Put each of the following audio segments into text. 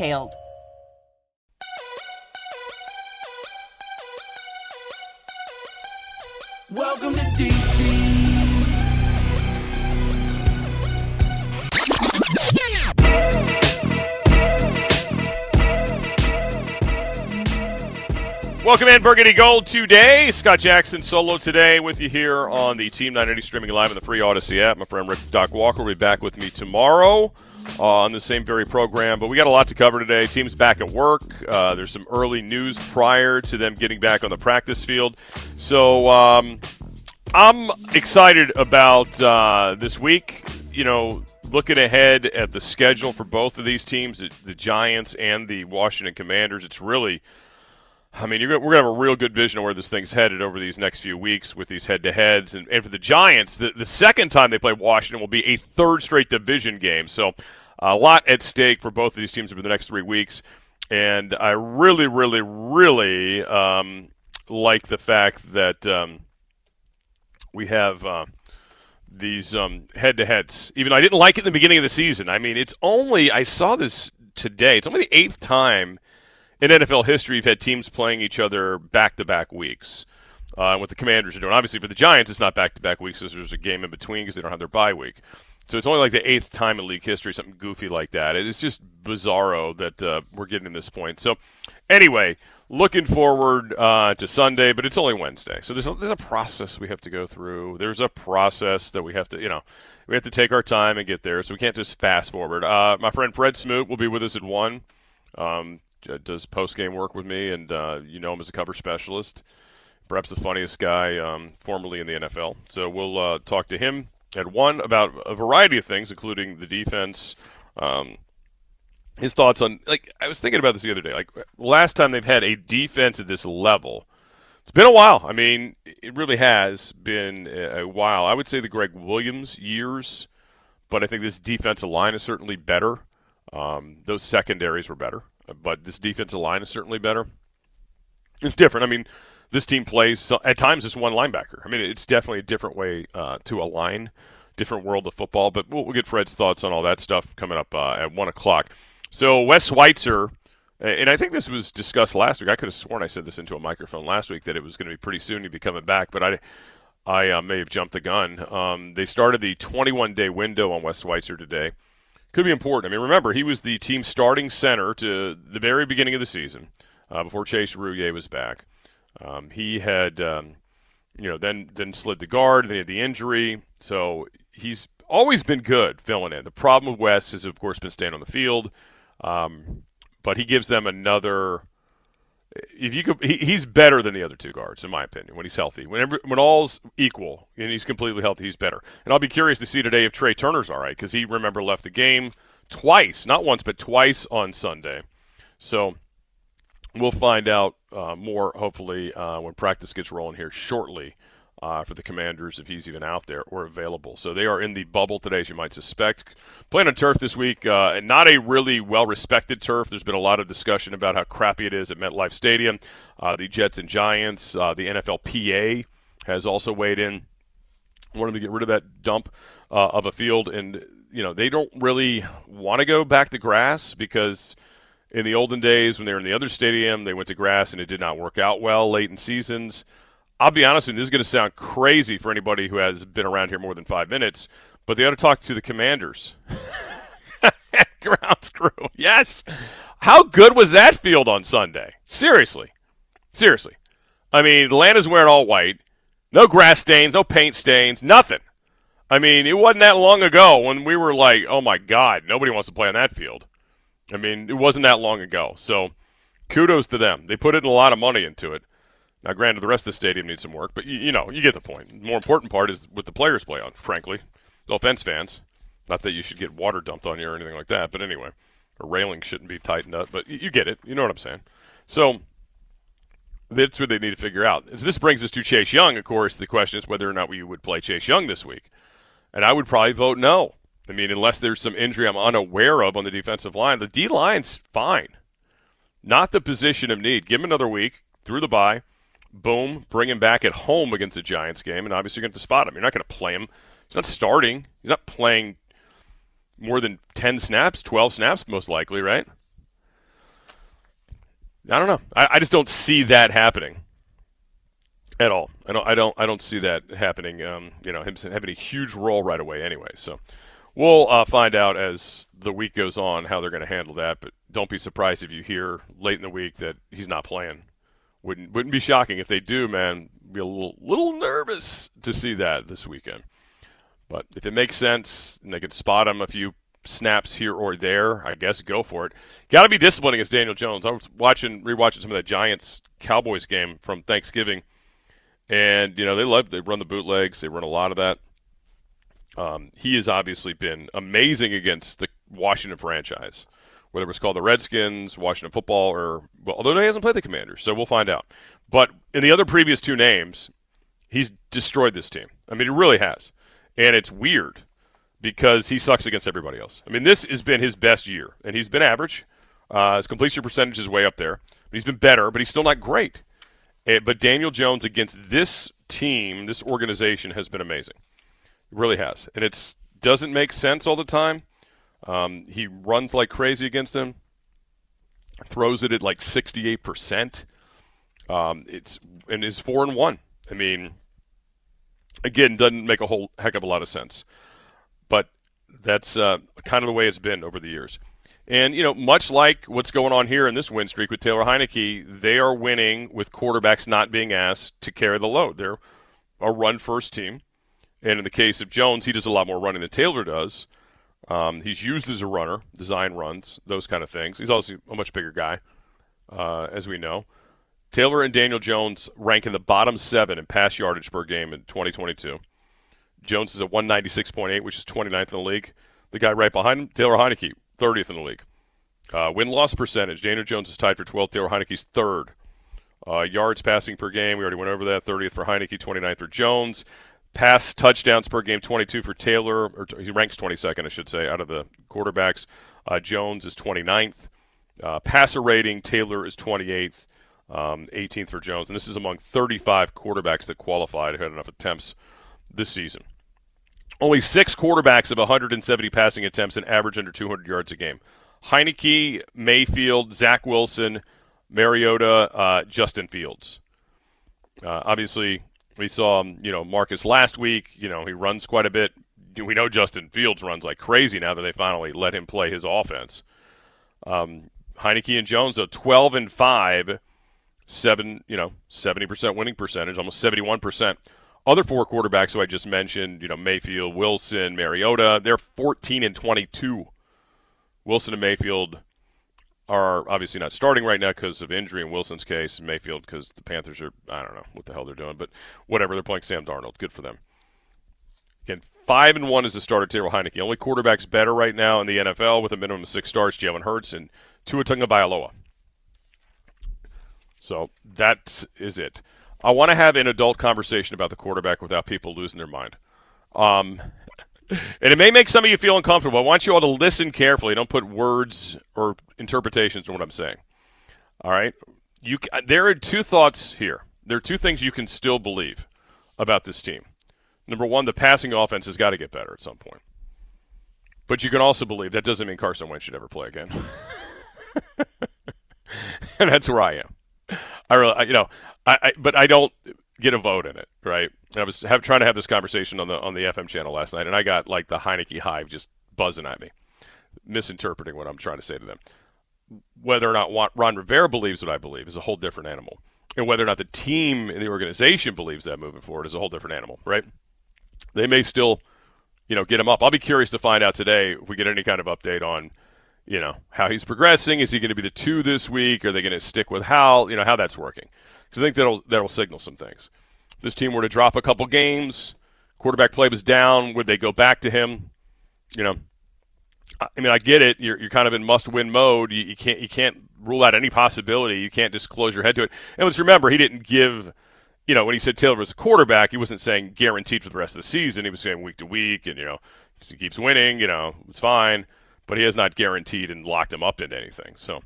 details. Welcome to DC. Welcome in Burgundy Gold today. Scott Jackson solo today with you here on the Team 980 streaming live in the free Odyssey app. My friend Rick Doc Walker will be back with me tomorrow uh, on the same very program. But we got a lot to cover today. Team's back at work. Uh, there's some early news prior to them getting back on the practice field. So um, I'm excited about uh, this week. You know, looking ahead at the schedule for both of these teams, the, the Giants and the Washington Commanders, it's really. I mean, we're going to have a real good vision of where this thing's headed over these next few weeks with these head-to-heads. And, and for the Giants, the, the second time they play Washington will be a third straight division game. So a lot at stake for both of these teams over the next three weeks. And I really, really, really um, like the fact that um, we have uh, these um, head-to-heads. Even though I didn't like it in the beginning of the season. I mean, it's only I saw this today. It's only the eighth time in NFL history you've had teams playing each other back-to-back weeks. Uh, what the Commanders are doing. Obviously, for the Giants, it's not back-to-back weeks because there's a game in between because they don't have their bye week. So it's only like the eighth time in league history, something goofy like that. It's just bizarro that uh, we're getting to this point. So, anyway, looking forward uh, to Sunday, but it's only Wednesday. So there's a, there's a process we have to go through. There's a process that we have to, you know, we have to take our time and get there. So we can't just fast forward. Uh, my friend Fred Smoot will be with us at one. Um, does post game work with me, and uh, you know him as a cover specialist. Perhaps the funniest guy um, formerly in the NFL. So we'll uh, talk to him at one about a variety of things, including the defense. Um, his thoughts on like I was thinking about this the other day. Like last time they've had a defense at this level, it's been a while. I mean, it really has been a while. I would say the Greg Williams years, but I think this defensive line is certainly better. Um, those secondaries were better, but this defensive line is certainly better. It's different. I mean, this team plays at times just one linebacker. I mean, it's definitely a different way uh, to align, different world of football. But we'll, we'll, get Fred's thoughts on all that stuff coming up uh, at one o'clock. So Wes Schweitzer, and I think this was discussed last week. I could have sworn I said this into a microphone last week that it was going to be pretty soon he'd be coming back, but I. I uh, may have jumped the gun. Um, they started the 21 day window on Wes Schweitzer today. Could be important. I mean, remember, he was the team starting center to the very beginning of the season uh, before Chase Roullier was back. Um, he had, um, you know, then then slid the guard. Then he had the injury, so he's always been good filling in. The problem with Wes has, of course, been staying on the field, um, but he gives them another. If you could, he, he's better than the other two guards, in my opinion, when he's healthy. Whenever when all's equal and he's completely healthy, he's better. And I'll be curious to see today if Trai Turner's all right because he remember left the game twice, not once but twice on Sunday. So we'll find out uh, more hopefully uh, when practice gets rolling here shortly uh, for the Commanders if he's even out there or available. So they are in the bubble today, as you might suspect. Playing on turf this week, uh, and not a really well-respected turf. There's been a lot of discussion about how crappy it is at MetLife Stadium. Uh, the Jets and Giants, uh, the NFLPA has also weighed in, wanting to get rid of that dump of a field, and you know they don't really want to go back to grass because – in the olden days when they were in the other stadium, they went to grass and it did not work out well late in seasons. I'll be honest with you, this is going to sound crazy for anybody who has been around here more than five minutes, but they ought to talk to the commanders. Grounds crew. Yes. How good was that field on Sunday? Seriously. Seriously. I mean, Atlanta's wearing all white. No grass stains, no paint stains, nothing. I mean, it wasn't that long ago when we were like, oh my God, nobody wants to play on that field. I mean, it wasn't that long ago. So kudos to them. They put in a lot of money into it. Now, granted, the rest of the stadium needs some work, but you, you know, you get the point. The more important part is what the players play on, frankly. No offense, fans. Not that you should get water dumped on you or anything like that, but anyway, a railing shouldn't be tightened up, but you, you get it. You know what I'm saying. So that's what they need to figure out. So this brings us to Chase Young. Of course, the question is whether or not we would play Chase Young this week, and I would probably vote no. I mean, unless there's some injury I'm unaware of on the defensive line, the D line's fine. Not the position of need. Give him another week through the bye boom, bring him back at home against the Giants game, and obviously you're going to spot him. You're not going to play him. He's not starting. He's not playing more than 10 snaps, 12 snaps, most likely, right? I don't know. I, I just don't see that happening at all. I don't. I don't. I don't see that happening. Um, you know, him having a huge role right away. Anyway, so we'll uh, find out as the week goes on how they're going to handle that. But don't be surprised if you hear late in the week that he's not playing wouldn't wouldn't be shocking if they do, man. Be a little little nervous to see that this weekend. But if it makes sense and they can spot him a few snaps here or there, I guess go for it. Got to be disciplined against Daniel Jones. I was watching rewatching some of that Giants Cowboys game from Thanksgiving, and you know they love they run the bootlegs. They run a lot of that. Um, he has obviously been amazing against the Washington franchise whether it was called the Redskins, Washington Football, or well, although he hasn't played the Commanders, so we'll find out. But in the other previous two names, he's destroyed this team. I mean, he really has, and it's weird because he sucks against everybody else. I mean, this has been his best year, and he's been average. Uh, his completion percentage is way up there. He's been better, but he's still not great. Eh, but Daniel Jones against this team, this organization, has been amazing. Really has, and it doesn't make sense all the time um, he runs like crazy against him, throws it at like 68%. Um, it's and is four and one. I mean, again, doesn't make a whole heck of a lot of sense, but that's uh, kind of the way it's been over the years. And you know, much like what's going on here in this win streak with Taylor Heinicke, they are winning with quarterbacks not being asked to carry the load. They're a run first team, and in the case of Jones, he does a lot more running than Taylor does. Um, he's used as a runner, design runs, those kind of things. He's also a much bigger guy, uh, as we know. Taylor and Daniel Jones rank in the bottom seven in pass yardage per game in 2022. Jones is at 196.8, which is 29th in the league. The guy right behind him, Taylor Heinicke, 30th in the league. Uh, win loss percentage, Daniel Jones is tied for 12th. Taylor Heinicke's third. Uh, yards passing per game, we already went over that. 30th for Heinicke, 29th for Jones. Pass touchdowns per game, 22 for Taylor, or he ranks 22nd, I should say, out of the quarterbacks. Uh, Jones is 29th. Uh, passer rating, Taylor is 28th, um, 18th for Jones. And this is among 35 quarterbacks that qualified who had enough attempts this season. Only six quarterbacks of 170 passing attempts and average under 200 yards a game. Heinicke, Mayfield, Zach Wilson, Mariota, uh, Justin Fields. Uh, obviously, we saw, um, you know, Marcus last week. You know, he runs quite a bit. We know Justin Fields runs like crazy now that they finally let him play his offense. Um, Heinicke and Jones, though, 12 and 5, seven, you know, 70% winning percentage, almost 71%. Other four quarterbacks who I just mentioned, you know, Mayfield, Wilson, Mariota, they're 14 and 22. Wilson and Mayfield are obviously not starting right now because of injury in Wilson's case, Mayfield because the Panthers are I don't know what the hell they're doing, but whatever they're playing Sam Darnold, good for them. Again, five and one is the starter Taylor Heinicke. Only quarterbacks better right now in the NFL with a minimum of six starts, Jalen Hurts and Tua Tagovailoa. So that is it. I want to have an adult conversation about the quarterback without people losing their mind. Um, and it may make some of you feel uncomfortable. I want you all to listen carefully. Don't put words or interpretations on what I'm saying. All right? You, there are two thoughts here. There are two things you can still believe about this team. Number one, the passing offense has got to get better at some point. But you can also believe that doesn't mean Carson Wentz should ever play again. and that's where I am. I really, you know, I, I, but I don't get a vote in it, right? And I was have, trying to have this conversation on the on the FM channel last night, and I got like the Heinicke hive just buzzing at me, misinterpreting what I'm trying to say to them. Whether or not Ron Rivera believes what I believe is a whole different animal. And whether or not the team and the organization believes that moving forward is a whole different animal, right? They may still, you know, get him up. I'll be curious to find out today if we get any kind of update on, you know, how he's progressing. Is he going to be the two this week? Are they going to stick with Hal? You know, how that's working. Because I think that'll that'll signal some things. If this team were to drop a couple games, quarterback play was down, would they go back to him? You know, I mean, I get it. You're, you're kind of in must-win mode. You, you, can't you can't rule out any possibility. You can't just close your head to it. And let's remember, he didn't give, you know, when he said Taylor was a quarterback, he wasn't saying guaranteed for the rest of the season. He was saying week to week, and you know, he keeps winning. You know, it's fine. But he has not guaranteed and locked him up into anything. So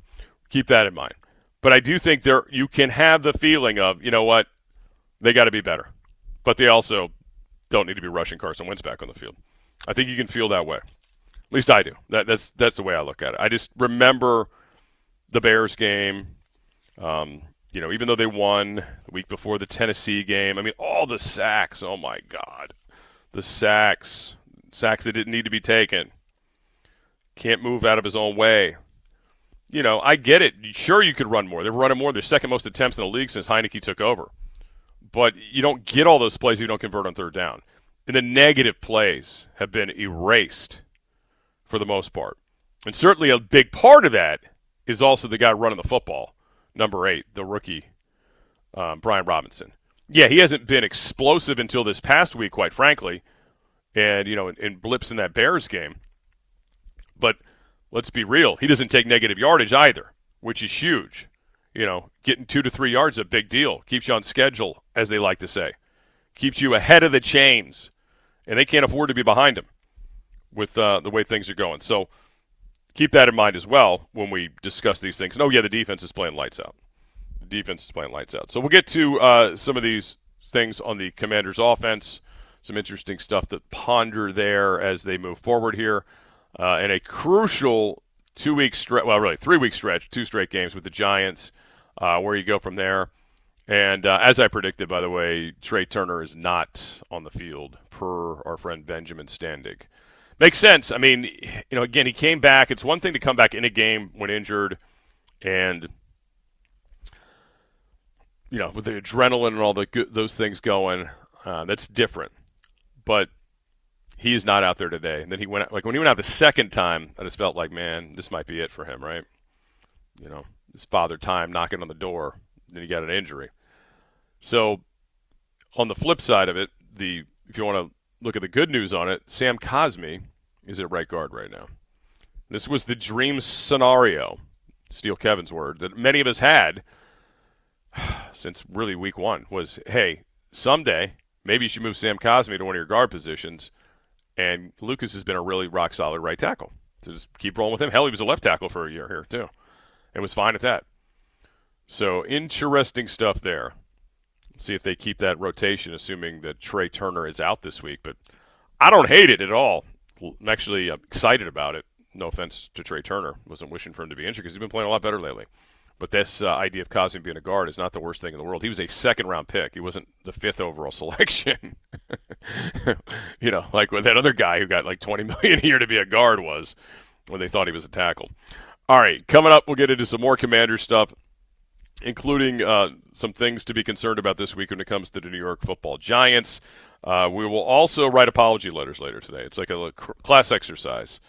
keep that in mind. But I do think there you can have the feeling of, you know what, they got to be better, but they also don't need to be rushing Carson Wentz back on the field. I think you can feel that way. At least I do. That, that's that's the way I look at it. I just remember the Bears game. Um, you know, even though they won the week before the Tennessee game, I mean, all the sacks. Oh my God, the sacks, sacks that didn't need to be taken. Can't move out of his own way. You know, I get it. Sure, you could run more. They're running more. They're second most attempts in the league since Heinicke took over. But you don't get all those plays you don't convert on third down. And the negative plays have been erased for the most part. And certainly a big part of that is also the guy running the football, number eight, the rookie, um, Brian Robinson. Yeah, he hasn't been explosive until this past week, quite frankly, and you know, in, in blips in that Bears game. But let's be real, he doesn't take negative yardage either, which is huge. You know, getting two to three yards is a big deal. Keeps you on schedule, as they like to say. Keeps you ahead of the chains, and they can't afford to be behind him with uh, the way things are going. So keep that in mind as well when we discuss these things. And oh, yeah, the defense is playing lights out. The defense is playing lights out. So we'll get to uh, some of these things on the Commanders' offense. Some interesting stuff to ponder there as they move forward here. Uh, and a crucial two week stretch, well, really three week stretch, two straight games with the Giants, uh, where you go from there. And uh, as I predicted, by the way, Trai Turner is not on the field per our friend Benjamin Standig. Makes sense. I mean, you know, again, he came back. It's one thing to come back in a game when injured, and you know, with the adrenaline and all the good, those things going, uh, that's different. But he is not out there today. And then he went out, like when he went out the second time, I just felt like, man, this might be it for him, right? You know, his father time knocking on the door. Then he got an injury. So, on the flip side of it, the if you want to look at the good news on it, Sam Cosmi is at right guard right now. This was the dream scenario, steal Kevin's word, that many of us had since really week one was, hey, someday maybe you should move Sam Cosmi to one of your guard positions. And Lucas has been a really rock solid right tackle. So just keep rolling with him. Hell, he was a left tackle for a year here, too, and was fine at that. So interesting stuff there see if they keep that rotation, assuming that Trai Turner is out this week. But I don't hate it at all. I'm actually uh, excited about it. No offense to Trai Turner. Wasn't wishing for him to be injured because he's been playing a lot better lately. But this uh, idea of Cosmi being a guard is not the worst thing in the world. He was a second round pick. He wasn't the fifth overall selection. you know, like with that other guy who got like 20 million a year to be a guard was when they thought he was a tackle. All right, coming up, we'll get into some more commander stuff including uh, some things to be concerned about this week when it comes to the New York Football Giants. Uh, we will also write apology letters later today. It's like a class exercise.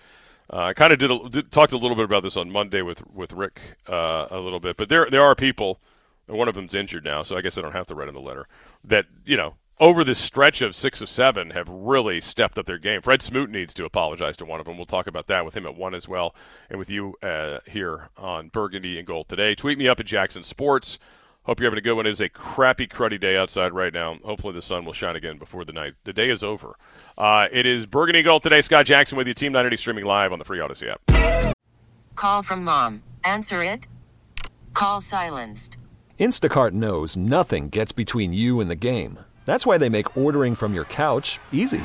Uh, I kind of did, did, talked a little bit about this on Monday with with Rick uh, a little bit, but there there are people, and one of them's injured now, so I guess I don't have to write in the letter that you know over this stretch of six of seven have really stepped up their game. Fred Smoot needs to apologize to one of them. We'll talk about that with him at one as well, and with you uh, here on Burgundy and Gold today. Tweet me up at Jackson Sports. Hope you're having a good one. It is a crappy, cruddy day outside right now. Hopefully, the sun will shine again before the night. The day is over. Uh, it is Burgundy Gold today. Scott Jackson with you. Team 980 streaming live on the Free Odyssey app. Call from mom. Answer it. Call silenced. Instacart knows nothing gets between you and the game. That's why they make ordering from your couch easy.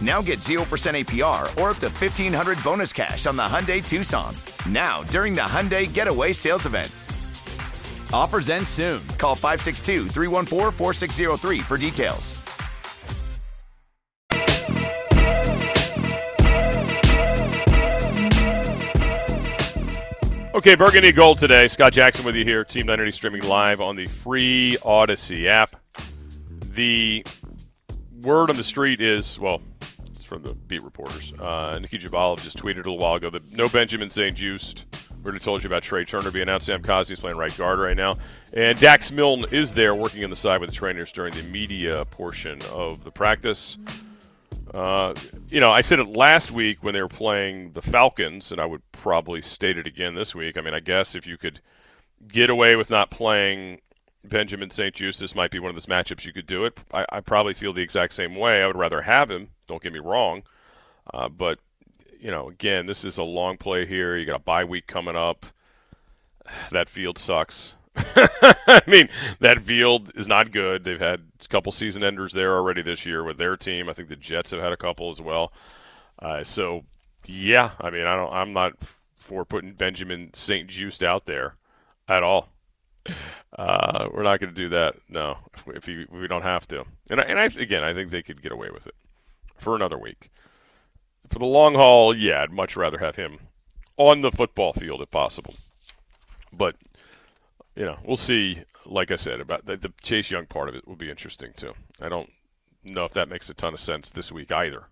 Now get 0% APR or up to 1500 bonus cash on the Hyundai Tucson. Now, during the Hyundai Getaway Sales Event. Offers end soon. Call 562 314 4603 for details. Okay, Burgundy Gold today. Scott Jackson with you here. Team 980 streaming live on the free Odyssey app. The word on the street is, well, it's from the beat reporters. Uh, Nicki Jhabvala just tweeted a little while ago that no Benjamin St-Juste. We already told you about Trai Turner being announced. Sam Cosmi is playing right guard right now. And Dax Milne is there working on the side with the trainers during the media portion of the practice. Uh, you know, I said it last week when they were playing the Falcons, and I would probably state it again this week. I mean, I guess if you could get away with not playing Benjamin St-Juste, this might be one of those matchups you could do it. I, I, probably feel the exact same way. I would rather have him. Don't get me wrong, uh, but you know, again, this is a long play here. You got a bye week coming up. That field sucks. I mean, that field is not good. They've had a couple season enders there already this year with their team. I think the Jets have had a couple as well. Uh, so, yeah, I mean, I don't. I'm not for putting Benjamin St-Juste out there at all. Uh, we're not going to do that. No, if, we, if we, we don't have to. And and I again, I think they could get away with it for another week. For the long haul, yeah, I'd much rather have him on the football field if possible. But you know, we'll see. Like I said, about the, the, Chase Young part of it will be interesting too. I don't know if that makes a ton of sense this week either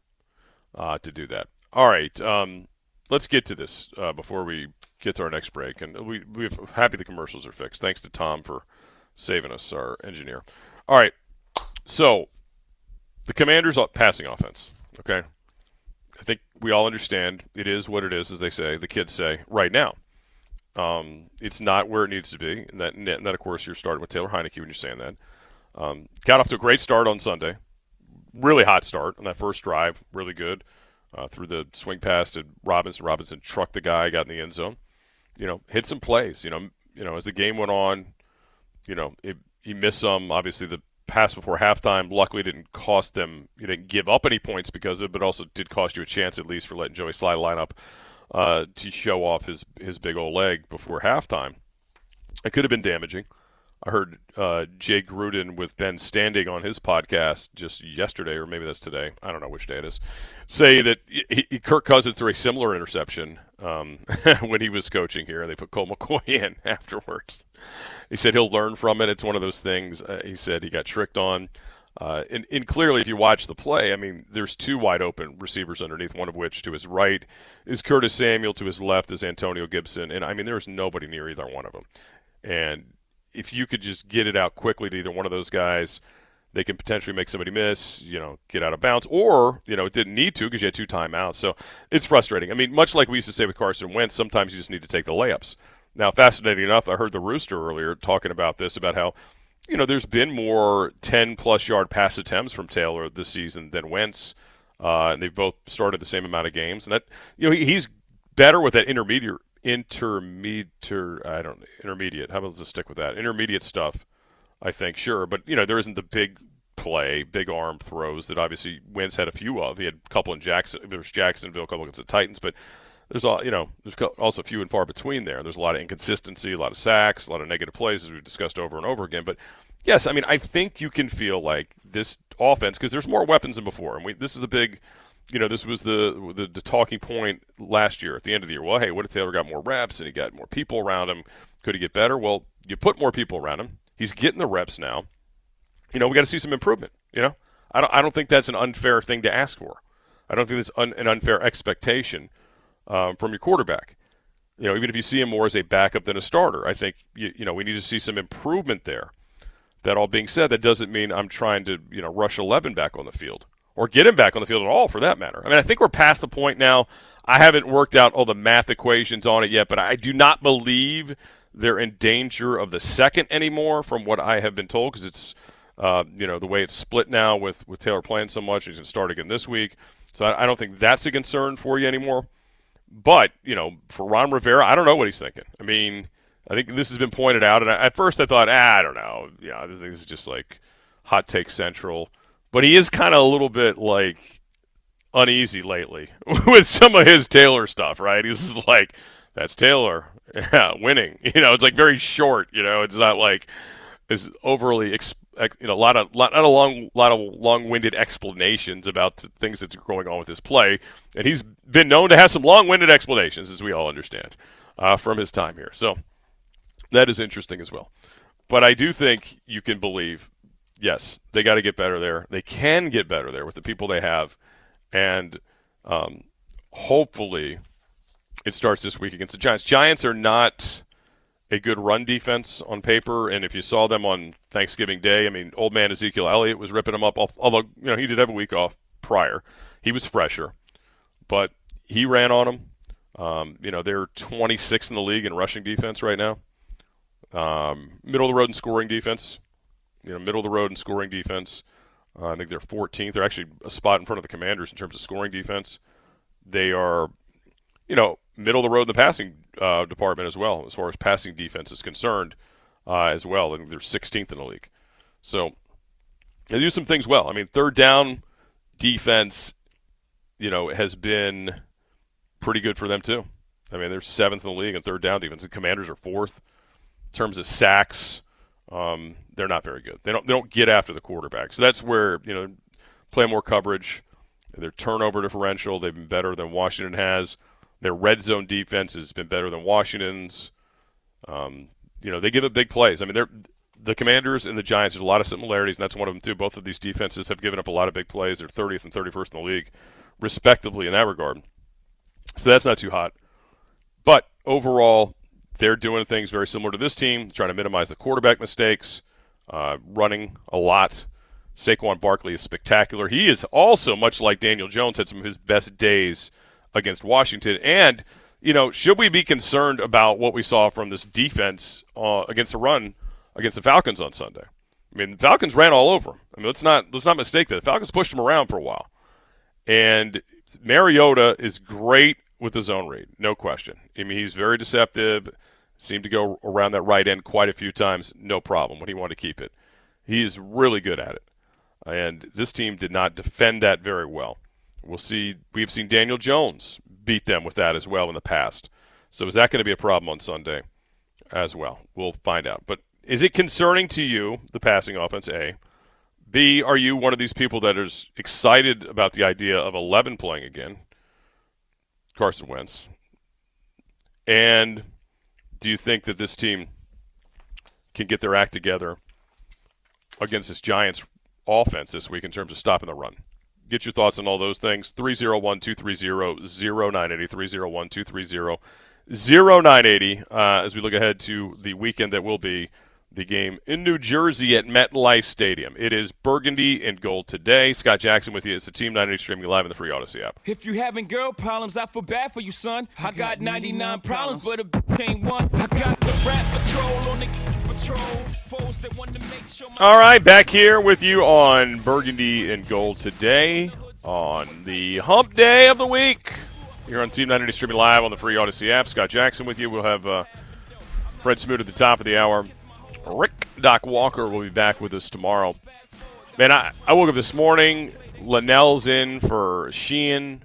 uh, to do that. All right, um, let's get to this uh, before we get to our next break. And we we're happy the commercials are fixed. Thanks to Tom for saving us, our engineer. All right, so the Commanders' passing offense. Okay, I think we all understand it is what it is, as they say, the kids say right now. Um, it's not where it needs to be, and that, and that, of course, you're starting with Taylor Heinicke when you're saying that. Um, got off to a great start on Sunday, really hot start on that first drive, really good. Uh, through the swing pass to Robinson, Robinson trucked the guy, got in the end zone. You know, hit some plays. You know, you know, as the game went on, you know, it, he missed some. Obviously, the pass before halftime luckily didn't cost them. You didn't give up any points because of it, but also did cost you a chance at least for letting Joey Slye line up uh, to show off his his big old leg before halftime. It could have been damaging. I heard uh, Jay Gruden with Ben Standig on his podcast just yesterday, or maybe that's today. I don't know which day it is. Say that he, he, Kirk Cousins threw a similar interception um, when he was coaching here. And they put Colt McCoy in afterwards. He said he'll learn from it. It's one of those things. Uh, he said he got tricked on. Uh, and, and, clearly, if you watch the play, I mean, there's two wide open receivers underneath, one of which to his right is Curtis Samuel, to his left is Antonio Gibson. And I mean, there's nobody near either one of them. And if you could just get it out quickly to either one of those guys, they can potentially make somebody miss, you know, get out of bounds, or, you know, it didn't need to because you had two timeouts. So it's frustrating. I mean, much like we used to say with Carson Wentz, sometimes you just need to take the layups. Now, fascinating enough, I heard the Rooster earlier talking about this, about how you know, there's been more 10 plus yard pass attempts from Taylor this season than Wentz. Uh, and they've both started the same amount of games. And that, you know, he's better with that intermediate, intermediate, I don't intermediate. How about let's stick with that? Intermediate stuff, I think, sure. But, you know, there isn't the big play, big arm throws that obviously Wentz had a few of. He had a couple in Jackson. There's Jacksonville, a couple against the Titans, but there's all you know. There's also few and far between there. There's a lot of inconsistency, a lot of sacks, a lot of negative plays, as we've discussed over and over again. But yes, I mean, I think you can feel like this offense because there's more weapons than before, and we, this is the big. You know, this was the, the the talking point last year at the end of the year. Well, hey, what if Taylor got more reps and he got more people around him? Could he get better? Well, you put more people around him. He's getting the reps now you know, we got to see some improvement. You know, I don't, I don't think that's an unfair thing to ask for. I don't think that's un, an unfair expectation um, from your quarterback. You know, even if you see him more as a backup than a starter, I think you, you know we need to see some improvement there. That all being said, that doesn't mean I'm trying to you know rush 11 back on the field or get him back on the field at all, for that matter. I mean, I think we're past the point now. I haven't worked out all the math equations on it yet, but I do not believe they're in danger of the second anymore, from what I have been told, because it's uh, you know, the way it's split now with, with Taylor playing so much, he's going to start again this week. So I, I, don't think that's a concern for you anymore. But, you know, for Ron Rivera, I don't know what he's thinking. I mean, I think this has been pointed out. And I, at first I thought, ah, I don't know. Yeah, this is just like hot take central. But he is kind of a little bit like uneasy lately with some of his Taylor stuff, right? He's like, that's Taylor. Yeah, winning. You know, it's like very short. You know, it's not like is overly you know a lot of lot, not a long lot of long-winded explanations about things that's going on with his play, and he's been known to have some long-winded explanations, as we all understand, uh, from his time here. So that is interesting as well. But I do think you can believe, yes, they got to get better there. They can get better there with the people they have, and um, hopefully it starts this week against the Giants. Giants are not a good run defense on paper, and if you saw them on Thanksgiving Day, I mean, old man Ezekiel Elliott was ripping them up. Although you know he did have a week off prior, he was fresher, but he ran on them. Um, you know, they're 26th in the league in rushing defense right now. Um, middle of the road in scoring defense. You know, middle of the road in scoring defense. Uh, I think they're 14th. They're actually a spot in front of the Commanders in terms of scoring defense. They are, you know, middle of the road in the passing uh, department as well, as far as passing defense is concerned, uh, as well. I think they're 16th in the league. So they do some things well. I mean, third down defense, you know, has been pretty good for them too. I mean, they're seventh in the league in third down defense. The Commanders are fourth in terms of sacks. Um, they're not very good. They don't they don't get after the quarterback. So that's where you know play more coverage. Their turnover differential they've been better than Washington has. Their red zone defense has been better than Washington's. Um, you know, they give up big plays. I mean, they're the Commanders and the Giants. There's a lot of similarities, and that's one of them too. Both of these defenses have given up a lot of big plays. They're 30th and 31st in the league, respectively, in that regard. So that's not too hot. But overall, they're doing things very similar to this team, trying to minimize the quarterback mistakes, uh, running a lot. Saquon Barkley is spectacular. He is also, much like Daniel Jones, had some of his best days against Washington. And, you know, should we be concerned about what we saw from this defense uh, against the run against the Falcons on Sunday? I mean, the Falcons ran all over. I mean, let's not let's not mistake that. The Falcons pushed them around for a while, and Mariota is great with the zone read, no question. I mean, he's very deceptive. Seemed to go around that right end quite a few times, no problem when he wanted to keep it. He is really good at it, and this team did not defend that very well. We'll see. We've seen Daniel Jones beat them with that as well in the past. So is that going to be a problem on Sunday as well? We'll find out. But is it concerning to you, the passing offense, A? B, are you one of these people that is excited about the idea of 11 playing again? Carson Wentz. And do you think that this team can get their act together against this Giants offense this week in terms of stopping the run? get your thoughts on all those things. 301 230 0980. 301 230 0980 uh, as we look ahead to the weekend that will be the game in New Jersey at MetLife Stadium. It is burgundy and gold today. Scott Jackson with you. It's the Team 980 streaming live in the free Odyssey app. If you having girl problems, I feel bad for you, son. I, I got, 99 problems, but a ain't one. I got the rap patrol on the patrol. All right, back here with you on Burgundy and Gold today on the hump day of the week. Here on Team 980 streaming live on the free Odyssey app. Scott Jackson with you. We'll have uh, Fred Smoot at the top of the hour. Rick Doc Walker will be back with us tomorrow Man, I, I woke up this morning. Linnell's in for Sheehan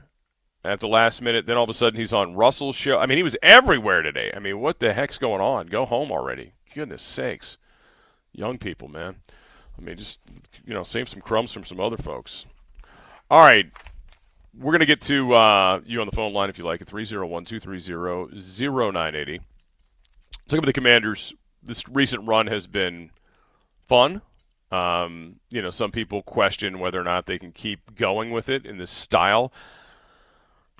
at the last minute. Then all of a sudden he's on Russell's show. I mean, he was everywhere today. I mean, what the heck's going on? Go home already. Goodness sakes. Young people, man. I mean, just, you know, save some crumbs from some other folks. All right. We're going to get to uh, you on the phone line if you like at 301 230 0980. Talk about the Commanders. This recent run has been fun. Um, you know, some people question whether or not they can keep going with it in this style.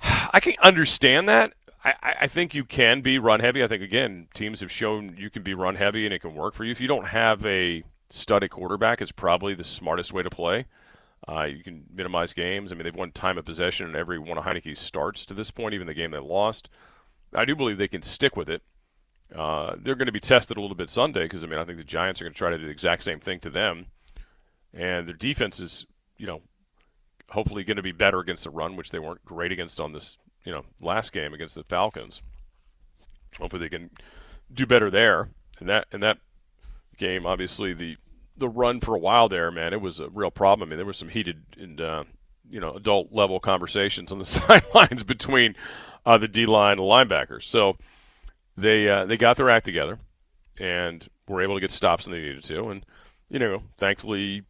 I can understand that. I, I think you can be run heavy. I think again, teams have shown you can be run heavy and it can work for you. If you don't have a stud quarterback, it's probably the smartest way to play. Uh, you can minimize games. I mean, they've won time of possession in every one of Heinicke's starts to this point, even the game they lost. I do believe they can stick with it. Uh, they're going to be tested a little bit Sunday because I mean I think the Giants are going to try to do the exact same thing to them, and their defense is you know hopefully going to be better against the run, which they weren't great against on this you know last game against the Falcons. Hopefully they can do better there. And that in that game, obviously the the run for a while there, man, it was a real problem. I mean, there was some heated and uh, you know adult level conversations on the sidelines between uh, the D line and linebackers. So they uh, they got their act together and were able to get stops when they needed to. And you know, thankfully,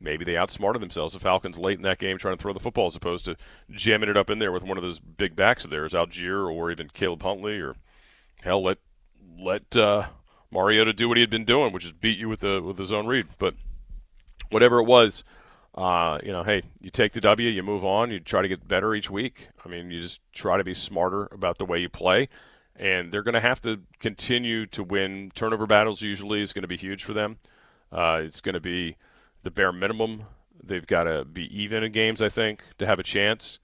maybe they outsmarted themselves. The Falcons late in that game trying to throw the football as opposed to jamming it up in there with one of those big backs of theirs, Allgeier or even Caleb Huntley, or hell, let let uh, Mariota do what he had been doing, which is beat you with the with his own read. But whatever it was. Uh, you know, hey, you take the W, you move on, you try to get better each week. I mean, you just try to be smarter about the way you play and they're going to have to continue to win turnover battles. Usually, is going to be huge for them. Uh, it's going to be the bare minimum. They've got to be even in games, I think, to have a chance.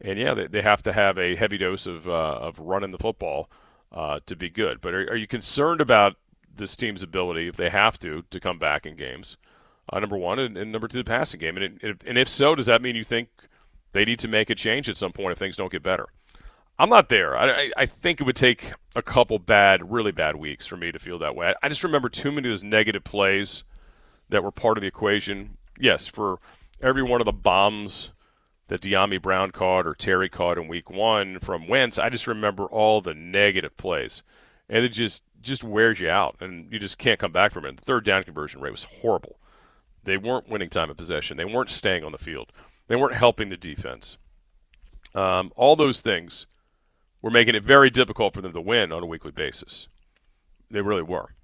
And yeah, they, they have to have a heavy dose of uh, of running the football uh, to be good. But are, are, you concerned about this team's ability, if they have to, to come back in games? Uh, number one, and, and, number two, the passing game. And, it, and if so, does that mean you think they need to make a change at some point if things don't get better? I'm not there. I, I think it would take a couple bad, really bad weeks for me to feel that way. I just remember too many of those negative plays that were part of the equation. Yes, for every one of the bombs that Dyami Brown caught or Terry caught in week one from Wentz, I just remember all the negative plays. And it just just wears you out, and you just can't come back from it. The third down conversion rate was horrible. They weren't winning time of possession. They weren't staying on the field. They weren't helping the defense. Um, all those things were making it very difficult for them to win on a weekly basis. They really were.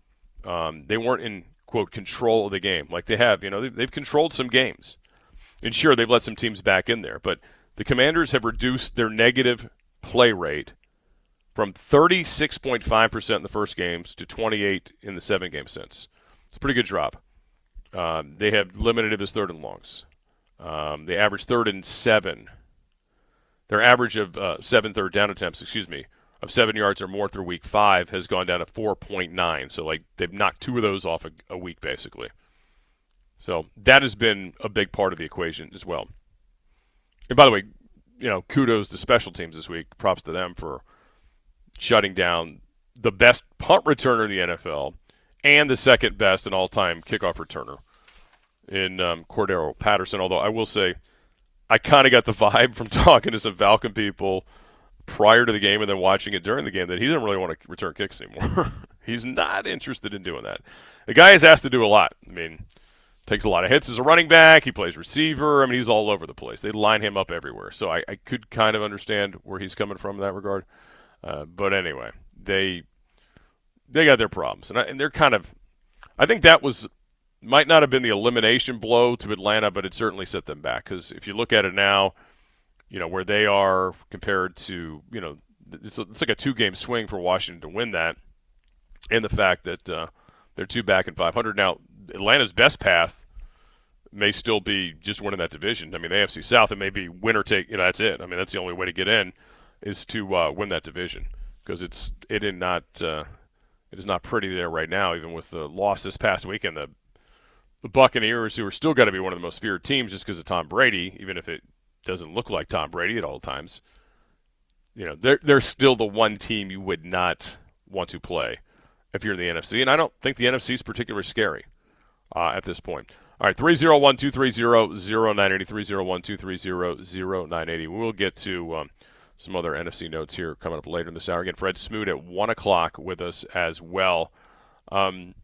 Um, they weren't in quote control of the game like they have. You know, they've, they've controlled some games, and sure they've let some teams back in there, but the Commanders have reduced their negative play rate from 36.5% in the first games to 28 in the seven games since. It's a pretty good drop. Um, they have limited it as third and longs. Um, they average third and seven their average of uh, seven third down attempts, excuse me, of seven yards or more through week five has gone down to 4.9. So, like, they've knocked two of those off a, a week, basically. So, that has been a big part of the equation as well. And by the way, you know, kudos to special teams this week. Props to them for shutting down the best punt returner in the NFL and the second best and all time kickoff returner in um, Cordarrelle Patterson. Although I will say, I kind of got the vibe from talking to some Falcon people prior to the game and then watching it during the game that he didn't really want to return kicks anymore. He's not interested in doing that. The guy is asked to do a lot. I mean, takes a lot of hits as a running back. He plays receiver. I mean, he's all over the place. They line him up everywhere. So I, I could kind of understand where he's coming from in that regard. Uh, but anyway, they they got their problems, and, I, and they're kind of. I think that was might not have been the elimination blow to Atlanta, but it certainly set them back. Because if you look at it now, you know where they are compared to you know it's, a, it's like a two game swing for Washington to win that, and the fact that uh, they're two back in 500 now. Atlanta's best path may still be just winning that division. I mean, the AFC South, it may be winner take. You know, that's it. I mean, that's the only way to get in is to uh, win that division because it's it is not uh, it is not pretty there right now. Even with the loss this past weekend, the the Buccaneers, who are still going to be one of the most feared teams just because of Tom Brady, even if it doesn't look like Tom Brady at all times. You know, they're they're still the one team you would not want to play if you're in the NFC, and I don't think the NFC is particularly scary uh, at this point. All right, 301 230 0980. 301 230 0980. We'll get to um, some other NFC notes here coming up later in this hour. Again, Fred Smoot at 1 o'clock with us as well. Um,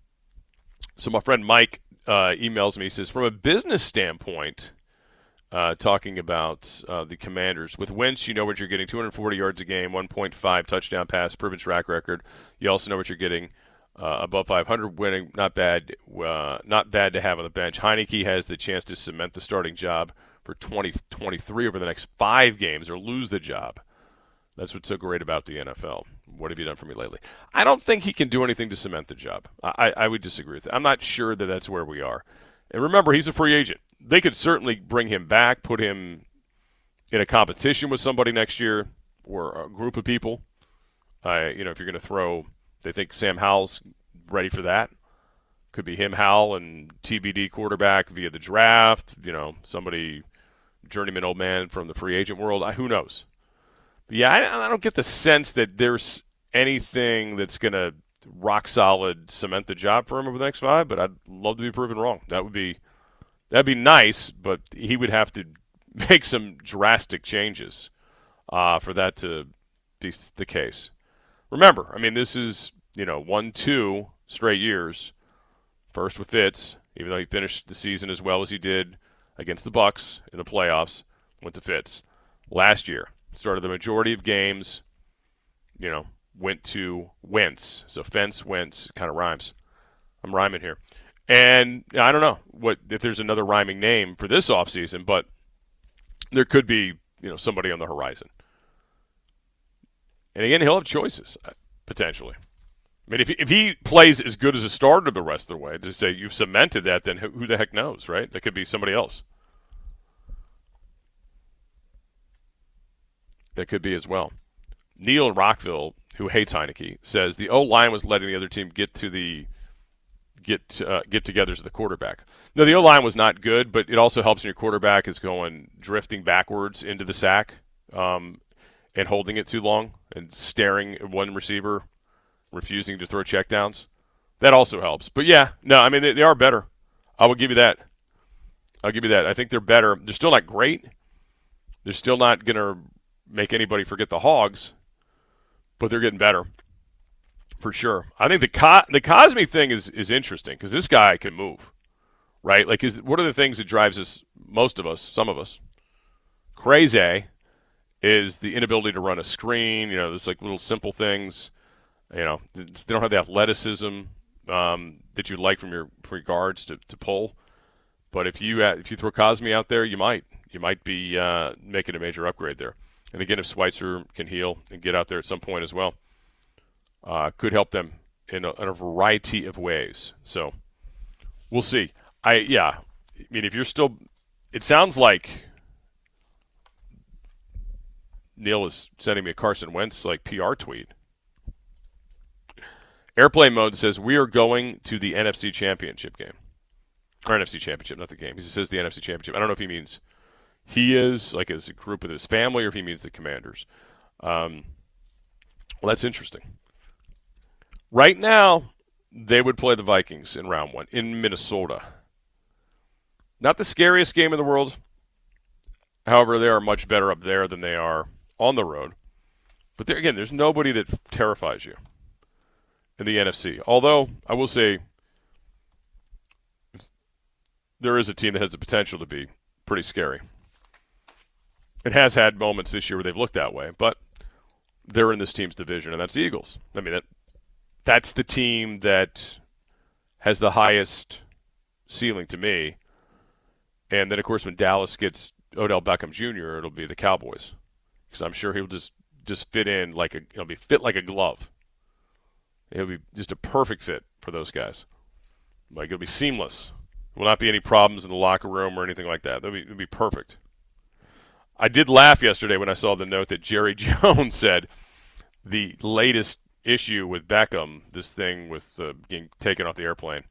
so, my friend Mike uh, emails me. He says, from a business standpoint, uh, talking about uh, the Commanders. With Wentz, you know what you're getting 240 yards a game, 1.5 touchdown pass, proven track record. You also know what you're getting. Uh, above 500 winning, not bad, uh, not bad to have on the bench. Heinicke has the chance to cement the starting job for 2023 over the next five games, or lose the job. That's what's so great about the NFL. What have you done for me lately? I don't think he can do anything to cement the job. I, I would disagree with that. I'm not sure that that's where we are. And remember, he's a free agent. They could certainly bring him back, put him in a competition with somebody next year or a group of people. Uh, you know, if you're going to throw they think Sam Howell's ready for that. Could be him, Howell, and TBD quarterback via the draft. You know, somebody journeyman old man from the free agent world. Who knows? But yeah, I, I don't get the sense that there's anything that's going to rock solid cement the job for him over the next five. But I'd love to be proven wrong. That would be that'd be nice, but he would have to make some drastic changes uh, for that to be the case. Remember, I mean, this is you know, one, two straight years. First with Fitz, even though he finished the season as well as he did against the Bucks in the playoffs, went to Fitz. Last year, started the majority of games, you know, went to Wentz. So fence, Wentz, kind of rhymes. I'm rhyming here. And I don't know what if there's another rhyming name for this offseason, but there could be, you know, somebody on the horizon. And again, he'll have choices, uh, potentially. I mean, if he, if he plays as good as a starter the rest of the way, to say you've cemented that, then who, who the heck knows, right? That could be somebody else. That could be as well. Neil in Rockville, who hates Heinicke, says the O line was letting the other team get to the get uh, get togethers of the quarterback. No, the O line was not good, but it also helps when your quarterback is going drifting backwards into the sack um, and holding it too long and staring at one receiver refusing to throw checkdowns. That also helps. But yeah, no, I mean they, they are better. I will give you that. I'll give you that. I think they're better. They're still not great. They're still not going to make anybody forget the Hogs, but they're getting better for sure. I think the Co- the Cosmi thing is is interesting because this guy can move, right? Like, is what are the things that drives us, most of us, some of us, crazy, is the inability to run a screen. You know, there's like little simple things you know, they don't have the athleticism um, that you'd like from your, from your guards to, to pull. But if you uh, if you throw Cosmi out there, you might you might be uh, making a major upgrade there. And again, if Schweitzer can heal and get out there at some point as well, uh, could help them in a, in a, variety of ways. So we'll see. I yeah, I mean if you're still, it sounds like Neil is sending me a Carson Wentz like PR tweet. Airplane mode says we are going to the NFC Championship game. Or NFC Championship, not the game. He says the NFC Championship. I don't know if he means he is, like as a group with his family, or if he means the commanders. Um, well, that's interesting. Right now, they would play the Vikings in round one in Minnesota. Not the scariest game in the world. However, they are much better up there than they are on the road. But there, again, there's nobody that terrifies you in the NFC. Although I will say there is a team that has the potential to be pretty scary. It has had moments this year where they've looked that way, but they're in this team's division, and that's the Eagles. I mean, that that's the team that has the highest ceiling to me. And then, of course, when Dallas gets Odell Beckham Jr., it'll be the Cowboys, because I'm sure he'll just just fit in like a it'll be fit like a glove. It'll be just a perfect fit for those guys. Like it'll be seamless. There will not be any problems in the locker room or anything like that. It'll be, it'll be perfect. I did laugh yesterday when I saw the note that Jerry Jones said the latest issue with Beckham, this thing with uh, getting taken off the airplane,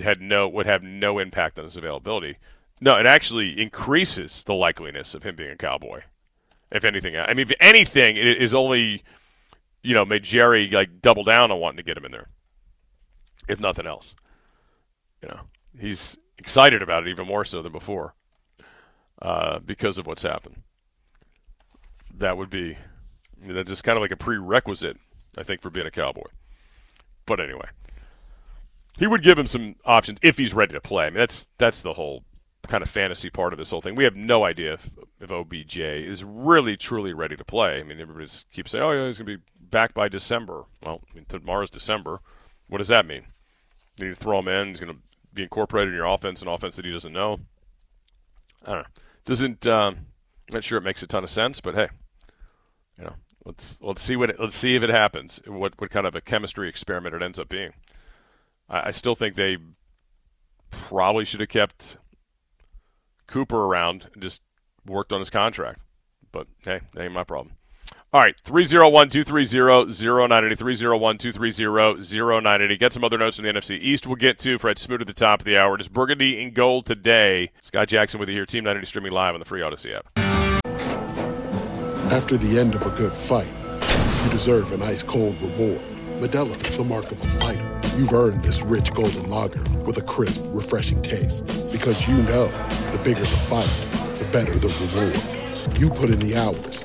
had no would have no impact on his availability. No, it actually increases the likeliness of him being a cowboy. If anything, I mean, if anything, it is only you know, made Jerry like double down on wanting to get him in there. If nothing else, you know, he's excited about it even more so than before uh, because of what's happened. That would be that's just kind of like a prerequisite, I think, for being a Cowboy. But anyway, he would give him some options if he's ready to play. I mean, that's that's the whole kind of fantasy part of this whole thing. We have no idea if, if OBJ is really truly ready to play. I mean, everybody keeps saying, "Oh yeah, he's going to be back by December." Well, I mean, tomorrow's December. What does that mean? You throw him in. He's going to be incorporated in your offense, an offense that he doesn't know. I don't know. Doesn't um, I'm not sure it makes a ton of sense, but hey, you know, let's let's see what it, let's see if it happens. What what kind of a chemistry experiment it ends up being. I, I still think they probably should have kept Cooper around and just worked on his contract. But hey, that ain't my problem. All right, 301 230 0980. 301 230 0980. Get some other notes from the NFC East we'll get to. Fred Smoot at the top of the hour. It is Burgundy in gold today. Scott Jackson with you here. Team 980 streaming live on the free Audacy app. After the end of a good fight, you deserve an ice cold reward. Modelo is the mark of a fighter. You've earned this rich golden lager with a crisp, refreshing taste. Because you know the bigger the fight, the better the reward. You put in the hours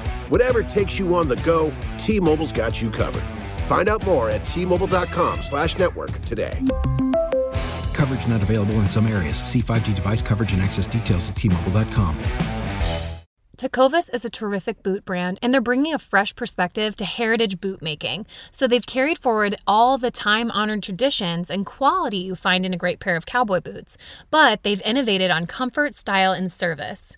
Whatever takes you on the go, T-Mobile's got you covered. Find out more at T-Mobile.com slash network today. Coverage not available in some areas. See 5G device coverage and access details at T-Mobile.com. Tecovas is a terrific boot brand, and they're bringing a fresh perspective to heritage boot making. So they've carried forward all the time honored traditions and quality you find in a great pair of cowboy boots, but they've innovated on comfort, style, and service.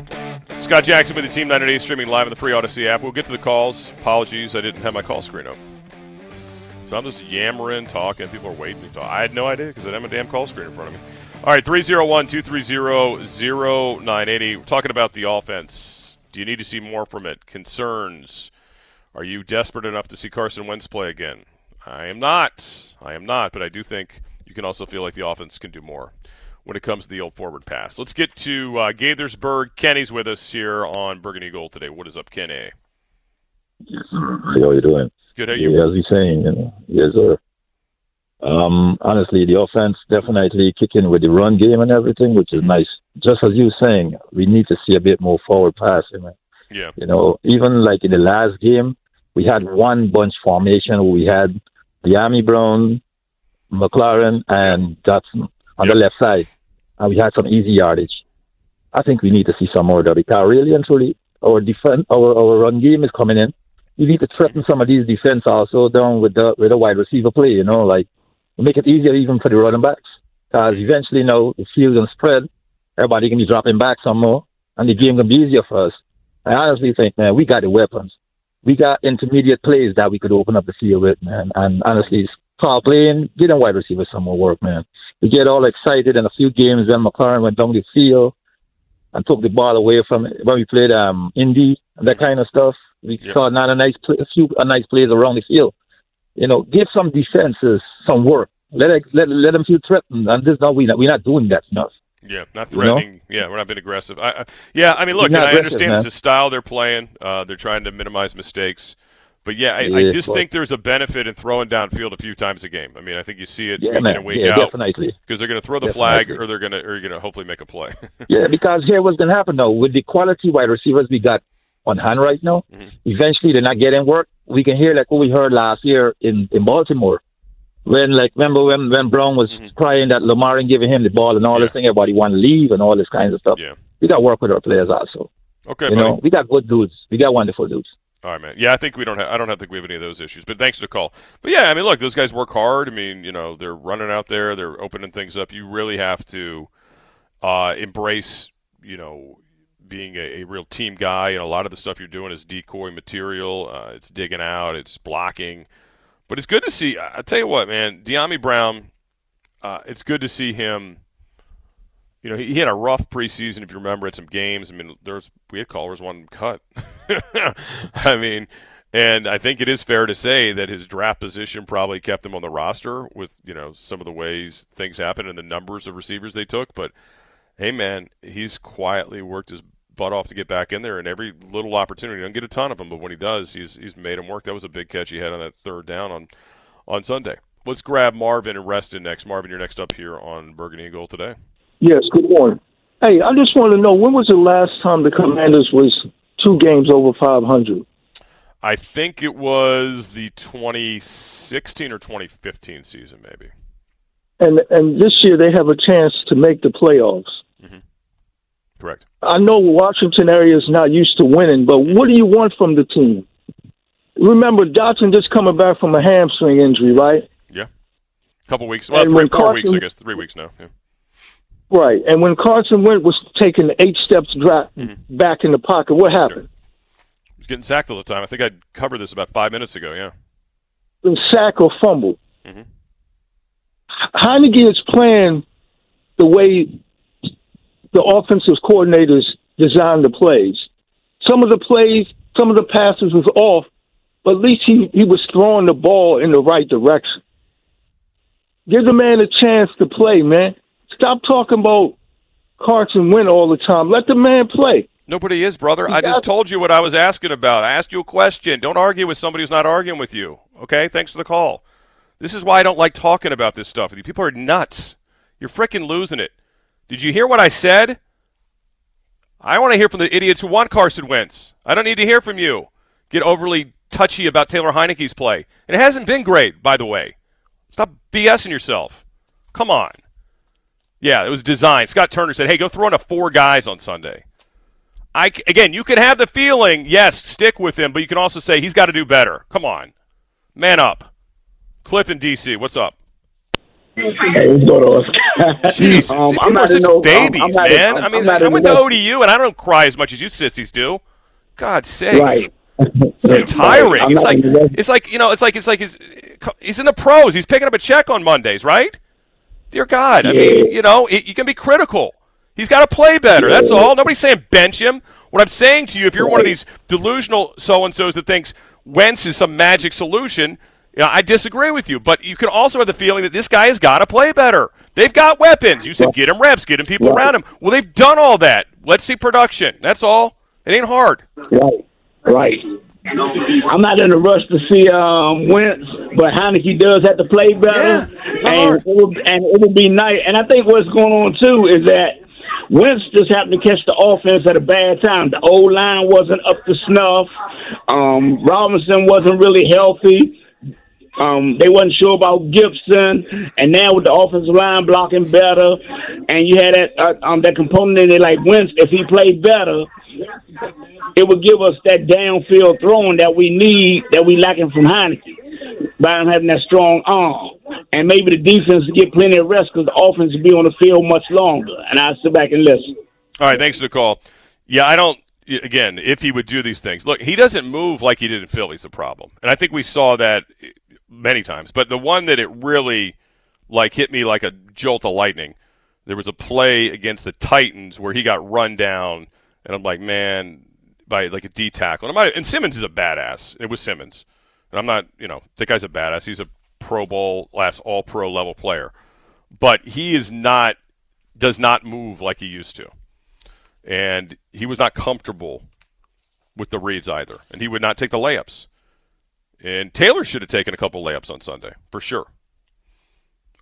Scott Jackson with the Team 980 streaming live on the free Audacy app. We'll get to the calls. Apologies, I didn't have my call screen up. So I'm just yammering, talking. People are waiting to talk. I had no idea because I didn't have a damn call screen in front of me. All right, 301 230 0980. We're talking about the offense. Do you need to see more from it? Concerns? Are you desperate enough to see Carson Wentz play again? I am not. I am not, but I do think you can also feel like the offense can do more when it comes to the old forward pass. Let's get to uh, Gaithersburg. Kenny's with us here on Burgundy Gold today. What is up, Kenny? Yes, sir. How are you doing? Good. How you? Yeah, as you're saying, you know, yes, sir. Um, honestly, the offense definitely kicking with the run game and everything, which is nice. Just as you were saying, we need to see a bit more forward passing. Yeah. You know, even like in the last game, we had one bunch formation we had Dyami Brown, McLaurin, and Dotson on yep. the left side, and we had some easy yardage. I think we need to see some more of that because really and truly, our defense, our, our run game is coming in. You need to threaten some of these defense also down with the with the wide receiver play. You know, like make it easier even for the running backs because eventually, you know, the field gonna spread. Everybody can be dropping back some more, and the game gonna be easier for us. I honestly think, man, we got the weapons. We got intermediate plays that we could open up the field with, man. And honestly, call playing, them wide receivers some more work, man. We get all excited in a few games. Then McLaurin went down the field and took the ball away from it when we played um Indy and that kind of stuff. We Yeah. saw not a nice play, a few a nice plays around the field. You know, give some defenses some work. Let it, let let them feel threatened. And this now we we're not doing that enough. Yeah, not You know? threatening. Yeah, we're not being aggressive. I, I, yeah, I mean, look, and I understand it's man. a style they're playing. Uh, they're trying to minimize mistakes, But yeah, I, I just think there's a benefit in throwing downfield a few times a game. I mean, I think you see it Yeah, week in and week Yeah, out definitely. because they're going to throw the Definitely. flag or they're going to or you're going to hopefully make a play. Yeah, because here what's going to happen now with the quality wide receivers we got on hand right now. Mm-hmm. Eventually, they're not getting work. We can hear like what we heard last year in in Baltimore, when like remember when when Brown was Mm-hmm. crying that Lamar ain't giving him the ball and all this thing, everybody want to leave and all this kinds of stuff. Yeah. we got to work with our players also. okay, you buddy. know, we got good dudes. We got wonderful dudes. All right, man. Yeah, I think we don't. Have, I don't think we have any of those issues. But thanks for the call. But yeah, I mean, look, those guys work hard. I mean, you know, they're running out there. They're opening things up. You really have to uh, embrace, you know, being a, a real team guy. And a lot of the stuff you're doing is decoy material. Uh, it's digging out. It's blocking. But it's good to see. I I tell you what, man, Dyami Brown. Uh, it's good to see him. You know, he, he had a rough preseason. If you remember, at some games. I mean, there's we had callers one cut. I mean, and I think it is fair to say that his draft position probably kept him on the roster with you know some of the ways things happen and the numbers of receivers they took. But hey, man, he's quietly worked his butt off to get back in there, and every little opportunity. He doesn't get a ton of them, but when he does, he's he's made him work. That was a big catch he had on that third down on on Sunday. Let's grab Marvin and Reston next. Marvin, you're next up here on Burgundy Gold today. Yes, good morning. Hey, I just want to know when was the last time the Commanders was two games over 500? I think it was the 2016 or 2015 season, maybe. And and this year they have a chance to make the playoffs. Mm-hmm. Correct. I know Washington area is not used to winning, but what do you want from the team? Remember, Dotson just coming back from a hamstring injury, right? Yeah. a couple weeks. Well, And three, four Carson- weeks, I guess. Three weeks now. Yeah. Right. And when Carson Wentz was taking eight steps dra- Mm-hmm. back in the pocket, what happened? He's getting sacked all the time. I think I covered this about five minutes ago. Yeah. Sack or fumble. Mhm. Heinicke is playing the way the offensive coordinators designed the plays. Some of the plays, some of the passes was off, but at least he, he was throwing the ball in the right direction. Give the man a chance to play, man. Stop talking about Carson win all the time. Let the man play. Nobody is, brother. He I just told you what I was asking about. I asked you a question. Don't argue with somebody who's not arguing with you. Okay? Thanks for the call. This is why I don't like talking about this stuff with you. People are nuts. You're freaking losing it. Did you hear what I said? I want to hear from the idiots who want Carson Wentz. I don't need to hear from you. Get overly touchy about Taylor Heinicke's play. And it hasn't been great, by the way. Stop BSing yourself. Come on. Yeah, it was designed. Scott Turner said, "Hey, go throw into four guys on Sunday." I again, you can have the feeling, yes, stick with him, but you can also say he's got to do better. Come on, man up. Cliff in DC, what's up? Hey, what's going on? Jesus, um, I'm not such in no babies, um, not in- man. I mean, I'm I in went to ODU, and I don't cry as much as you sissies do. God's sakes. Right. It's tiring. It's like it's like you know. It's like it's like he's he's in the pros. He's picking up a check on Mondays, right? Dear God, I mean, you know, it, you can be critical. He's got to play better. That's all. Nobody's saying bench him. What I'm saying to you, if you're one of these delusional so and so's that thinks Wentz is some magic solution, you know, I disagree with you. But you can also have the feeling that this guy has got to play better. They've got weapons. You said get him reps, get him people Right. around him. Well, they've done all that. Let's see production. That's all. It ain't hard. Right, right. I'm not in a rush to see um, Wentz, but Heinicke does have to play better, and it would, and it would be nice. And I think what's going on too is that Wentz just happened to catch the offense at a bad time. The old line wasn't up to snuff. Um, Robinson wasn't really healthy. Um, they wasn't sure about Gibson, and now with the offensive line blocking better, and you had that uh, um, that component in there like Wentz. If he played better, it would give us that downfield throwing that we need, that we lacking from Heinicke, by him having that strong arm, and maybe the defense to get plenty of rest because the offense will be on the field much longer. And I sit back and listen. All right, thanks for the call. Yeah, I don't. Again, if he would do these things, look, he doesn't move like he did in Philly's the problem, and I think we saw that many times. But the one that it really like hit me like a jolt of lightning. There was a play against the Titans where he got run down, and I'm like, man, by like a D tackle. And, and Simmons is a badass. It was Simmons, and I'm not, you know, that guy's a badass. He's a Pro Bowl, last All Pro level player, but he is not, does not move like he used to and he was not comfortable with the reads either, and he would not take the layups. And Taylor should have taken a couple layups on Sunday for sure.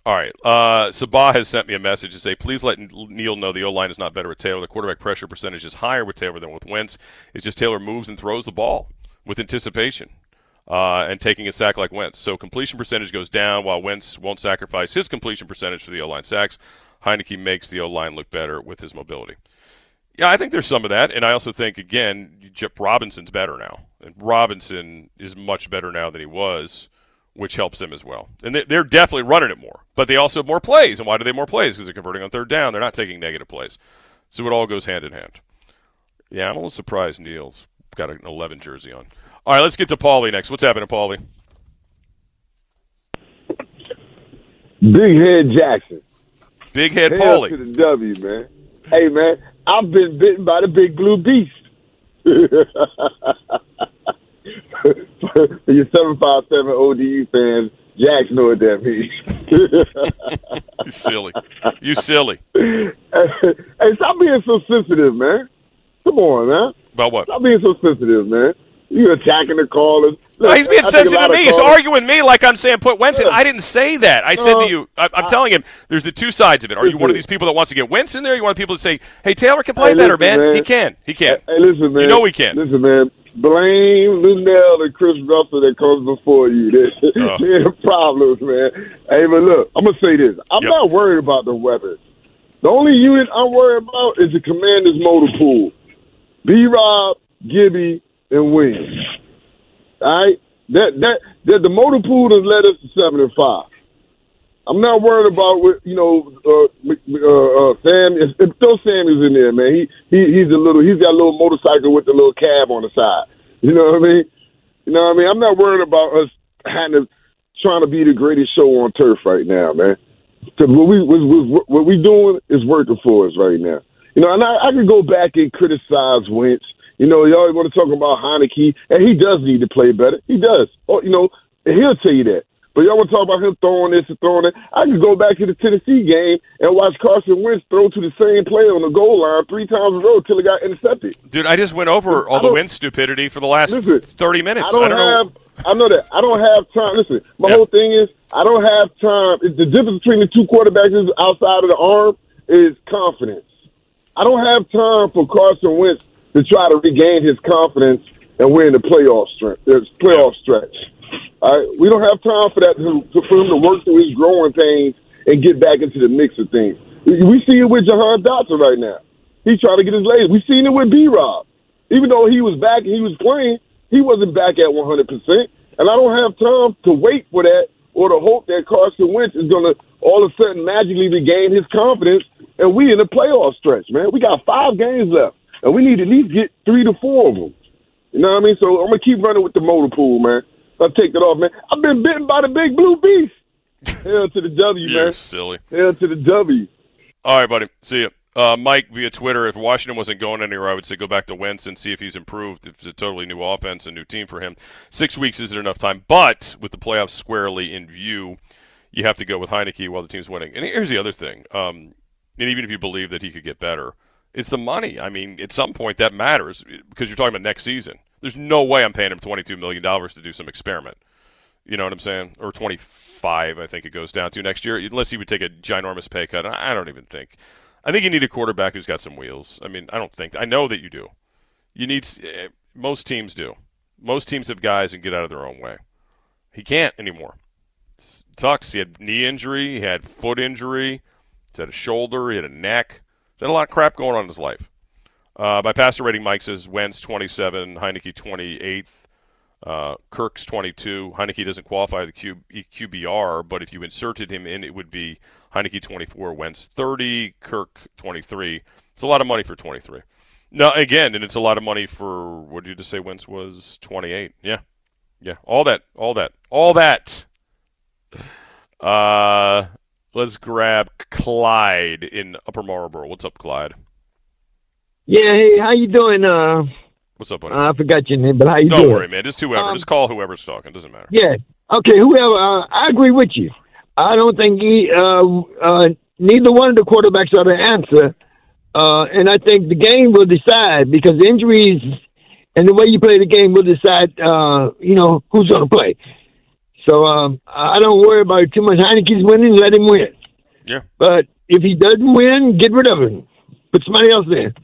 All right. Uh, Sabah has sent me a message to say, please let Neil know the O line is not better with Taylor. The quarterback pressure percentage is higher with Taylor than with Wentz. It's just Taylor moves and throws the ball with anticipation uh, and taking a sack like Wentz. So completion percentage goes down while Wentz won't sacrifice his completion percentage for the O line sacks. Heinicke makes the O line look better with his mobility. Yeah, I think there's some of that, and I also think again, Jeff Robinson's better now, and Robinson is much better now than he was which helps them as well. And they're definitely running it more, but they also have more plays. And why do they have more plays? Because they're converting on third down. They're not taking negative plays. So it all goes hand in hand. Yeah, I'm a little surprised Neil's got an 11 jersey on. All right, let's get to Paulie next. What's happening, Paulie? Big Head Jackson. Big Head Hell Paulie. to the W, man. Hey, man, I've been bitten by the big blue beast. For your 757 ODU fans, Jacks know what that means. you silly. You silly. hey, stop being so sensitive, man. Come on, man. About what? Stop being so sensitive, man. You attacking the callers. No, he's being I sensitive to me. He's arguing with me like I'm saying put Wentz in. Yeah. I didn't say that. I said to you, I, I'm I- telling him, there's the two sides of it. Are you one of these people that wants to get Wentz in there? You want people to say, hey, Taylor can play Hey, better, listen, man. man. He can. He can. Hey, listen, man. You know he can. Listen, man. Blame Lunell and Chris Russell that comes before you. They're, they're the problems, man. Hey, but look, I'm gonna say this. I'm Yep. not worried about the weather. The only unit I'm worried about is the Commanders motor pool. B. Rob, Gibby, and Williams. All right, that that that the motor pool has led us to seven and five. I'm not worried about what you know. Uh, uh, uh, Sam, if, if throw Samuels in there, man. He, he he's a little. He's got a little motorcycle with the little cab on the side. You know what I mean? You know what I mean? I'm not worried about us having to trying to be the greatest show on turf right now, man. Because what we what, what we doing is working for us right now. You know, and I, I could go back and criticize Wentz. You know, y'all want to talk about Heinicke, and he does need to play better. He does. Oh, you know, he'll tell you that. But y'all want to talk about him throwing this and throwing that. I can go back to the Tennessee game and watch Carson Wentz throw to the same play on the goal line three times in a row till it got intercepted. Dude, I just went over all the Wentz stupidity for the last Listen, 30 minutes. I don't, don't have. know. I know that. I don't have time. Listen, my Yeah. whole thing is I don't have time. The difference between the two quarterbacks is outside of the arm is confidence. I don't have time for Carson Wentz to try to regain his confidence and win the playoff stretch. Playoff stretch. All right, we don't have time for that to, for him to work through his growing pains and get back into the mix of things. We see it with Jahan Dotson right now. He's trying to get his legs. We seen it with B. Rob. Even though he was back and he was playing, he wasn't back at 100%. And I don't have time to wait for that or to hope that Carson Wentz is going to all of a sudden magically regain his confidence and we in the playoff stretch, man. We got five games left, and we need to at least get three to four of them. You know what I mean? So I'm going to keep running with the motor pool, man. I'll take that off, man. I've been bitten by the big blue beast. Hell to the W, You're man. silly. Hell to the W. All right, buddy. See you. Uh, Mike via Twitter. If Washington wasn't going anywhere, I would say go back to Wentz and see if he's improved. It's a totally new offense, a new team for him. Six weeks isn't enough time, but with the playoffs squarely in view, you have to go with Heinicke while the team's winning. And here's the other thing. Um, and even if you believe that he could get better, it's the money. I mean, at some point that matters because you're talking about next season. There's no way I'm paying him $22 million to do some experiment. You know what I'm saying? Or 25, I think it goes down to next year, unless he would take a ginormous pay cut. I don't even think. I think you need a quarterback who's got some wheels. I mean, I don't think. I know that you do. You need. eh, Most teams do. Most teams have guys and get out of their own way. He can't anymore. It sucks. He had knee injury. He had foot injury. He's had a shoulder. He had a neck. He's had a lot of crap going on in his life. Uh, by passer rating, Mike says Wentz 27, Heinicke 28th, uh, Kirk's 22. Heinicke doesn't qualify the Q, QBR, but if you inserted him in, it would be Heinicke 24, Wentz 30, Kirk 23. It's a lot of money for 23. No, again, and it's a lot of money for what did you just say? Wentz was 28. Yeah, yeah, all that, all that, all that. Uh, let's grab Clyde in Upper Marlboro. What's up, Clyde? Yeah, hey, how you doing? Uh, What's up, buddy? I forgot your name, but how you doing? Don't doing? worry, man. Just whoever. Um, just call whoever's talking. Doesn't matter. Yeah. Okay. Whoever. Uh, I agree with you. I don't think he, uh, uh, neither one of the quarterbacks are the answer, uh, and I think the game will decide because injuries and the way you play the game will decide, uh, you know, who's going to play. So um, I don't worry about it too much. Heinicke's winning, let him win. Yeah. But if he doesn't win, get rid of him. Put somebody else in.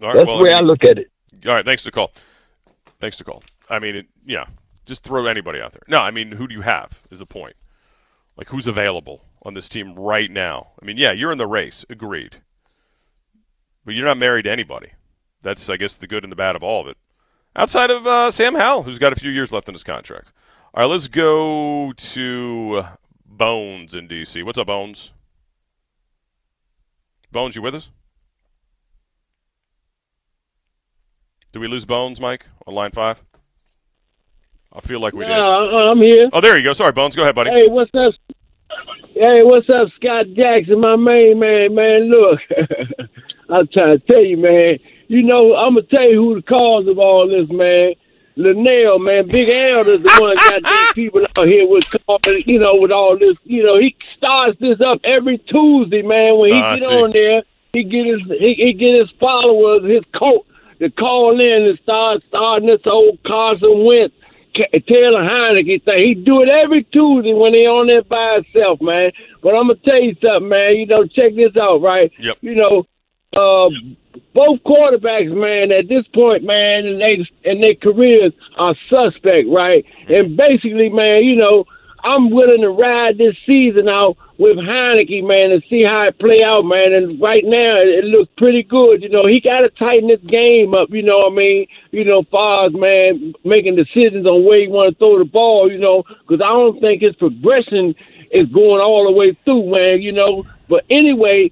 Right, That's well, the way I mean- look at it. All right, thanks to call. Thanks to call. I mean, it, yeah, just throw anybody out there. No, I mean, who do you have is the point. Like, who's available on this team right now? I mean, yeah, you're in the race, agreed. But you're not married to anybody. That's, I guess, the good and the bad of all of it. Outside of uh, Sam Howell, who's got a few years left in his contract. All right, let's go to Bones in D.C. What's up, Bones? Bones, you with us? Do we lose Bones, Mike, on line five? I feel like we did. No, I'm here. Oh, there you go. Sorry, Bones. Go ahead, buddy. Hey, what's up? Hey, what's up, Scott Jackson, my main man, man? Look, I'm trying to tell you, man. You know, I'm gonna tell you who the cause of all this, man. Linnell, man, Big L is the one that got these people out here with, calling, you know, with all this. You know, he starts this up every Tuesday, man. When he I get on there, he get his he, he get his followers, his coat, to call in and start starting this old Carson Wentz. Taylor Heinicke thing. He do it every Tuesday when he on there by himself, man. But I'm gonna tell you something, man. You know, check this out, right? Yep. You know, uh, both quarterbacks, man, at this point, man, and they and their careers are suspect, right? And basically, man, you know, I'm willing to ride this season out with Heinicke, man, and see how it play out, man. And right now, it, it looks pretty good. You know, he got to tighten this game up. You know what I mean? You know, far as man making decisions on where he want to throw the ball. You know, because I don't think his progression is going all the way through, man. You know, but anyway.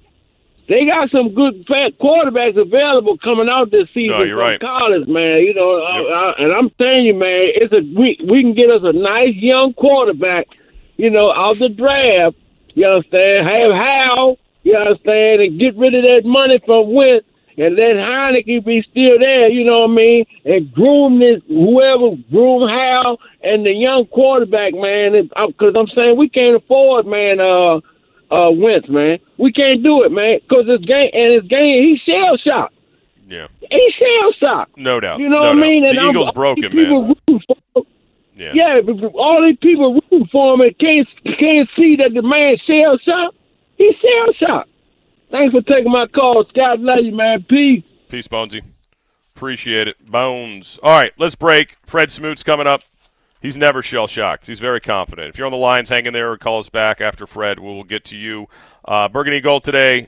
They got some good fat quarterbacks available coming out this season No, from right. college, man. You know, uh, uh, and I'm telling you, man, it's a we we can get us a nice young quarterback, you know, out the draft. You understand? Have Hal, you understand, and get rid of that money from Wentz and let Heinicke be still there. You know what I mean? And groom this whoever groom Hal and the young quarterback, man. Because I'm saying we can't afford, man. Uh, uh, Wentz, man. We can't do it, man, because this game and his game, he shell shocked. Yeah, he shell shocked. no doubt. You know no what I mean? The And I'm- Eagles all broken, man. for- Yeah. Yeah, all these people rooting for him and can't can't see that the man shell shocked. He shell shocked. Thanks for taking my call, Scott. Love you, man. Peace. Peace, Bonesy. Appreciate it. Bones. All right, let's break. Fred Smoot's coming up. He's never shell shocked. He's very confident. If you're on the lines, hang in there. Call us back after Fred. We'll get to you. Uh, Burgundy Gold today.